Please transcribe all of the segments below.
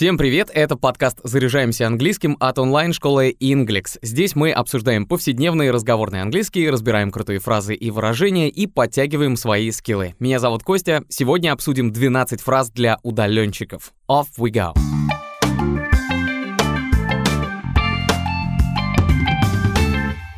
Всем привет, это подкаст «Заряжаемся английским» от онлайн-школы Inglex. Здесь мы обсуждаем повседневный разговорный английский, разбираем крутые фразы и выражения и подтягиваем свои скиллы. Меня зовут Костя, сегодня обсудим 12 фраз для удаленщиков. Off we go!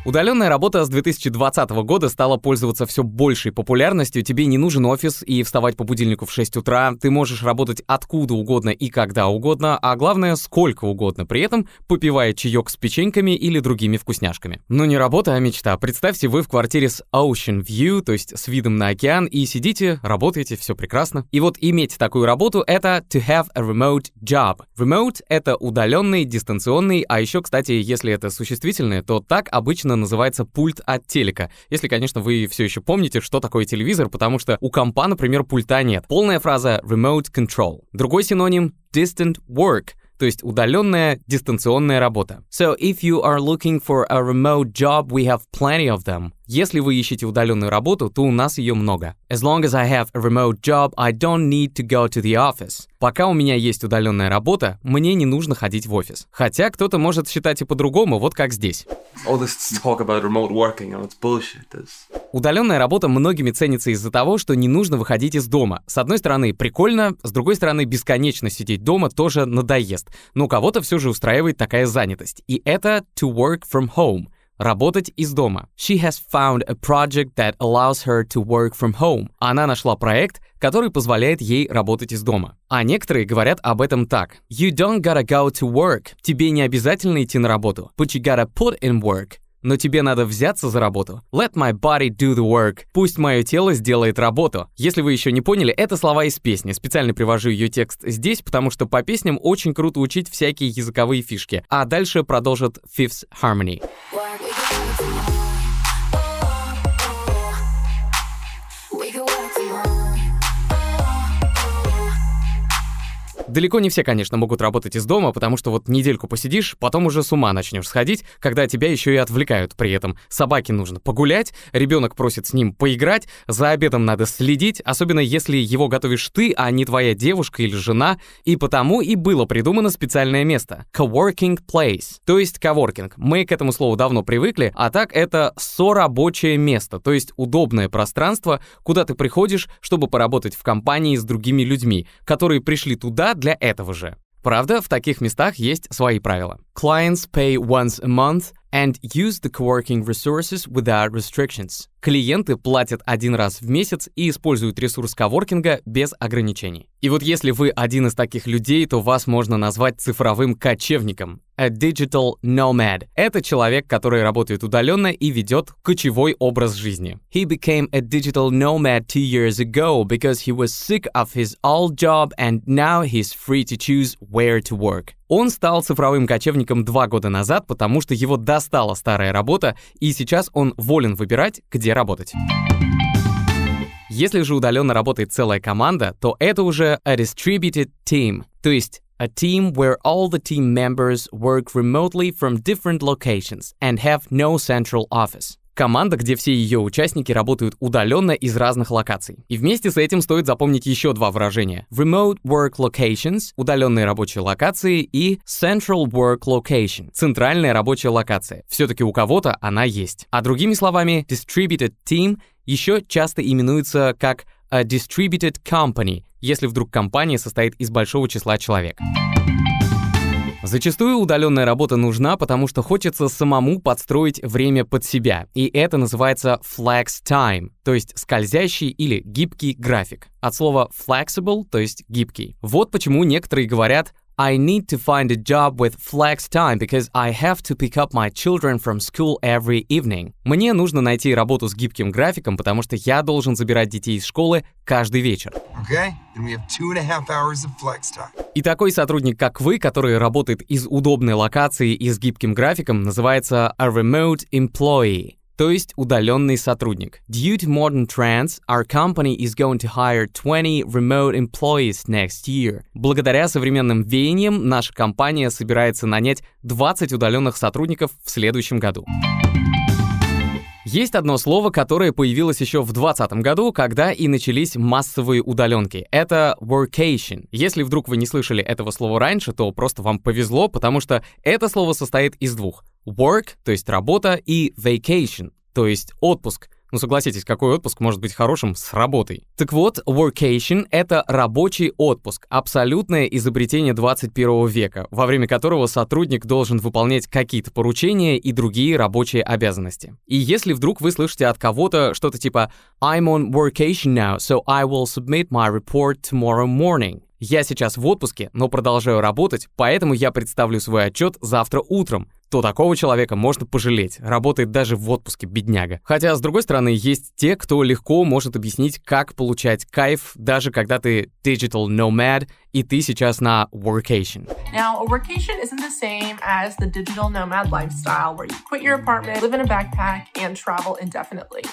Удаленная работа с 2020 года стала пользоваться все большей популярностью. Тебе не нужен офис и вставать по будильнику в 6 утра. Ты можешь работать откуда угодно и когда угодно, а главное, сколько угодно, при этом попивая чаек с печеньками или другими вкусняшками. Но не работа, а мечта. Представьте, вы в квартире с Ocean View, то есть с видом на океан, и сидите, работаете, все прекрасно. И вот иметь такую работу — это to have a remote job. Remote — это удаленный, дистанционный, а еще, кстати, если это существительное, то так обычно обычно называется пульт от телека. Если, конечно, вы все еще помните, что такое телевизор, потому что у компа, например, пульта нет. Полная фраза remote control. Другой синоним distant work — то есть удаленная дистанционная работа. So if you are looking for a remote job, we have plenty of them. Если вы ищете удаленную работу, то у нас ее много. As long as I have a remote job, I don't need to go to the office. Пока у меня есть удаленная работа, мне не нужно ходить в офис. Хотя кто-то может считать и по-другому, вот как здесь. All this talk about remote working, know, it's bullshit. It's... Удаленная работа многими ценится из-за того, что не нужно выходить из дома. С одной стороны, прикольно, с другой стороны, бесконечно сидеть дома тоже надоест. Но кого-то все же устраивает такая занятость. И это to work from home — Работать из дома. She has found a project that allows her to work from home. Она нашла проект, который позволяет ей работать из дома. А некоторые говорят об этом так. You don't gotta go to work. Тебе не обязательно идти на работу. But you gotta put in work но тебе надо взяться за работу. Let my body do the work. Пусть мое тело сделает работу. Если вы еще не поняли, это слова из песни. Специально привожу ее текст здесь, потому что по песням очень круто учить всякие языковые фишки. А дальше продолжит Fifth Harmony. Далеко не все, конечно, могут работать из дома, потому что вот недельку посидишь, потом уже с ума начнешь сходить, когда тебя еще и отвлекают при этом. Собаке нужно погулять, ребенок просит с ним поиграть, за обедом надо следить, особенно если его готовишь ты, а не твоя девушка или жена, и потому и было придумано специальное место — coworking place, то есть коворкинг. Мы к этому слову давно привыкли, а так это сорабочее место, то есть удобное пространство, куда ты приходишь, чтобы поработать в компании с другими людьми, которые пришли туда для этого же. Правда, в таких местах есть свои правила. Clients pay once a month and use the coworking resources without restrictions. Клиенты платят один раз в месяц и используют ресурс коворкинга без ограничений. И вот если вы один из таких людей, то вас можно назвать цифровым кочевником. A digital nomad. Это человек, который работает удаленно и ведет кочевой образ жизни. He became a digital nomad two years ago because he was sick of his old job and now he's free to choose where to work. Он стал цифровым кочевником два года назад, потому что его достала старая работа, и сейчас он волен выбирать, где работать. Если же удаленно работает целая команда, то это уже a distributed team, то есть a team where all the team members work remotely from different locations and have no central office. Команда, где все ее участники работают удаленно из разных локаций. И вместе с этим стоит запомнить еще два выражения. Remote Work Locations — удаленные рабочие локации, и Central Work Location — центральная рабочая локация. Все-таки у кого-то она есть. А другими словами, Distributed Team еще часто именуется как a Distributed Company, если вдруг компания состоит из большого числа человек. Зачастую удаленная работа нужна, потому что хочется самому подстроить время под себя, и это называется flex time, то есть скользящий или гибкий график. От слова flexible, то есть гибкий. Вот почему некоторые говорят I need to find a job with flex time because I have to pick up my children from school every evening. Мне нужно найти работу с гибким графиком, потому что я должен забирать детей из школы каждый вечер. Okay? Then we have two and a half hours of flex time. И такой сотрудник, как вы, который работает из удобной локации и с гибким графиком, называется a remote employee то есть удаленный сотрудник. Due to modern trends, our company is going to hire 20 remote employees next year. Благодаря современным веяниям наша компания собирается нанять 20 удаленных сотрудников в следующем году. Есть одно слово, которое появилось еще в 2020 году, когда и начались массовые удаленки. Это workation. Если вдруг вы не слышали этого слова раньше, то просто вам повезло, потому что это слово состоит из двух. Work, то есть работа, и vacation, то есть отпуск. Ну согласитесь, какой отпуск может быть хорошим с работой? Так вот, workation — это рабочий отпуск, абсолютное изобретение 21 века, во время которого сотрудник должен выполнять какие-то поручения и другие рабочие обязанности. И если вдруг вы слышите от кого-то что-то типа «I'm on workation now, so I will submit my report tomorrow morning», я сейчас в отпуске, но продолжаю работать, поэтому я представлю свой отчет завтра утром то такого человека можно пожалеть. Работает даже в отпуске, бедняга. Хотя, с другой стороны, есть те, кто легко может объяснить, как получать кайф, даже когда ты digital nomad, и ты сейчас на workation. Now, a workation isn't the same as the digital nomad lifestyle where you quit your apartment, live in a backpack, and travel indefinitely.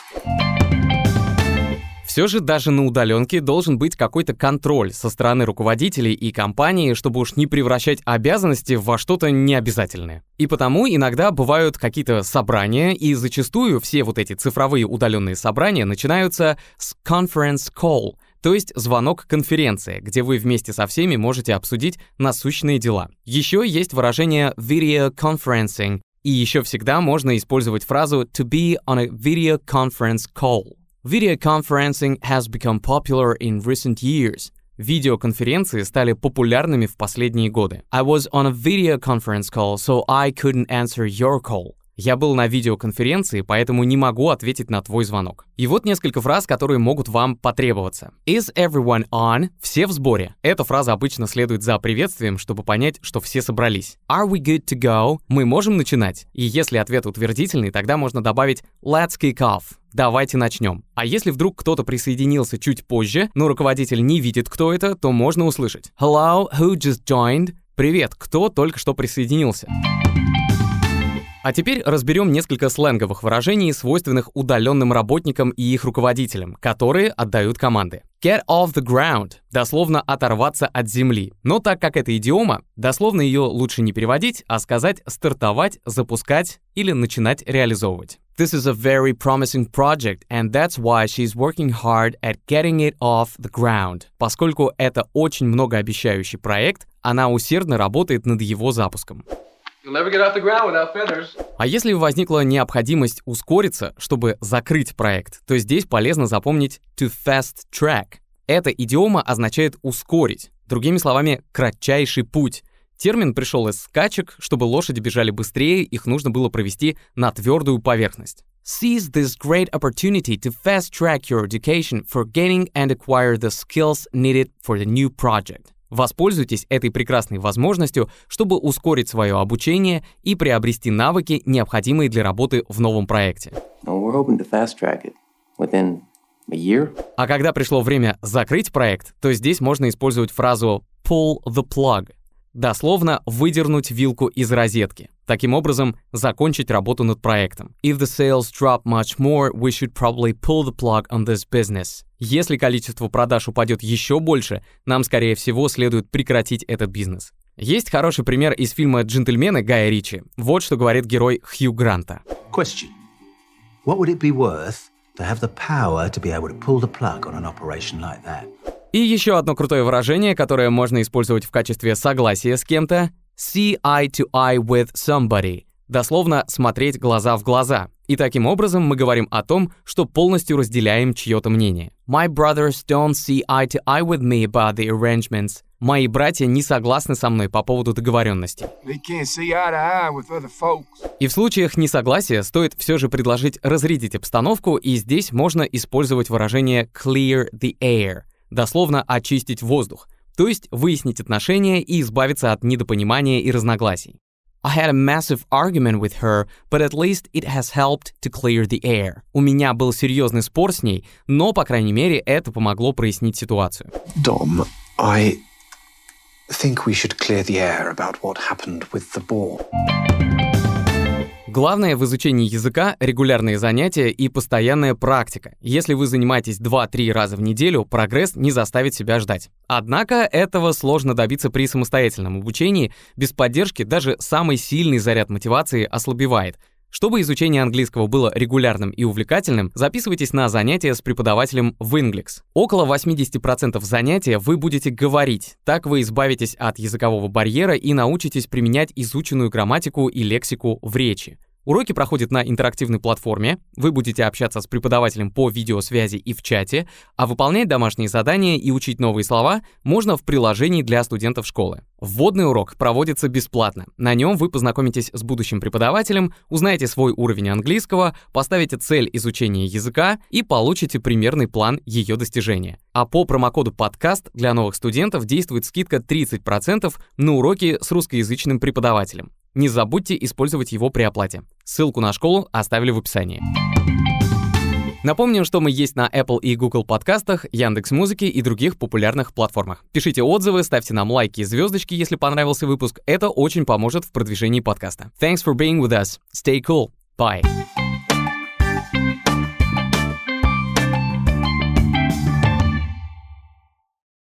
Все же даже на удаленке должен быть какой-то контроль со стороны руководителей и компании, чтобы уж не превращать обязанности во что-то необязательное. И потому иногда бывают какие-то собрания, и зачастую все вот эти цифровые удаленные собрания начинаются с conference call, то есть звонок конференции, где вы вместе со всеми можете обсудить насущные дела. Еще есть выражение video conferencing, и еще всегда можно использовать фразу to be on a video conference call. Video conferencing has become popular in recent years. Видеоконференции стали популярными в последние годы. I was on a video conference call, so I couldn't answer your call. Я был на видеоконференции, поэтому не могу ответить на твой звонок. И вот несколько фраз, которые могут вам потребоваться. Is everyone on? Все в сборе. Эта фраза обычно следует за приветствием, чтобы понять, что все собрались. Are we good to go? Мы можем начинать. И если ответ утвердительный, тогда можно добавить let's kick off. Давайте начнем. А если вдруг кто-то присоединился чуть позже, но руководитель не видит, кто это, то можно услышать Hello, who just joined? Привет, кто только что присоединился? А теперь разберем несколько сленговых выражений, свойственных удаленным работникам и их руководителям, которые отдают команды. Get off the ground – дословно оторваться от земли. Но так как это идиома, дословно ее лучше не переводить, а сказать стартовать, запускать или начинать реализовывать. This is a very promising project, and that's why she's working hard at getting it off the ground. Поскольку это очень многообещающий проект, она усердно работает над его запуском. А если возникла необходимость ускориться, чтобы закрыть проект, то здесь полезно запомнить to fast track. Эта идиома означает ускорить. Другими словами, кратчайший путь. Термин пришел из скачек, чтобы лошади бежали быстрее, их нужно было провести на твердую поверхность. Seize this great opportunity to fast track your education for gaining and acquire the skills needed for the new project. Wоспользуйтесь этой прекрасной возможностью, чтобы ускорить свое обучение и приобрести навыки, необходимые для работы в новом проекте. А когда пришло время закрыть проект, то здесь можно использовать фразу pull the plug, дословно выдернуть вилку из розетки. Таким образом, закончить работу над проектом. If the sales drop much more, we should probably pull the plug on this business. Если количество продаж упадет еще больше, нам, скорее всего, следует прекратить этот бизнес. Есть хороший пример из фильма «Джентльмены» Гая Ричи. Вот что говорит герой Хью Гранта. Question. What would it be worth to have the power to be able to pull the plug on an operation like that? И еще одно крутое выражение, которое можно использовать в качестве согласия с кем-то see eye to eye with somebody, дословно смотреть глаза в глаза. И таким образом мы говорим о том, что полностью разделяем чье-то мнение. My brothers don't see eye to eye with me about the arrangements. Мои братья не согласны со мной по поводу договоренности. И в случаях несогласия стоит все же предложить разрядить обстановку, и здесь можно использовать выражение clear the air, дословно очистить воздух, то есть выяснить отношения и избавиться от недопонимания и разногласий. I had a massive argument with her, but at least it has helped to clear the air. У меня был серьезный спор с ней, но, по крайней мере, это помогло прояснить ситуацию. Dom, I think we should clear the air about what happened with the ball. Главное в изучении языка — регулярные занятия и постоянная практика. Если вы занимаетесь 2-3 раза в неделю, прогресс не заставит себя ждать. Однако этого сложно добиться при самостоятельном обучении. Без поддержки даже самый сильный заряд мотивации ослабевает. Чтобы изучение английского было регулярным и увлекательным, записывайтесь на занятия с преподавателем в Inglix. Около 80% занятия вы будете говорить. Так вы избавитесь от языкового барьера и научитесь применять изученную грамматику и лексику в речи. Уроки проходят на интерактивной платформе, вы будете общаться с преподавателем по видеосвязи и в чате, а выполнять домашние задания и учить новые слова можно в приложении для студентов школы. Вводный урок проводится бесплатно. На нем вы познакомитесь с будущим преподавателем, узнаете свой уровень английского, поставите цель изучения языка и получите примерный план ее достижения. А по промокоду подкаст для новых студентов действует скидка 30% на уроки с русскоязычным преподавателем. Не забудьте использовать его при оплате. Ссылку на школу оставили в описании. Напомним, что мы есть на Apple и Google подкастах, Яндекс Музыке и других популярных платформах. Пишите отзывы, ставьте нам лайки и звездочки, если понравился выпуск. Это очень поможет в продвижении подкаста. Thanks for being with us. Stay cool. Bye.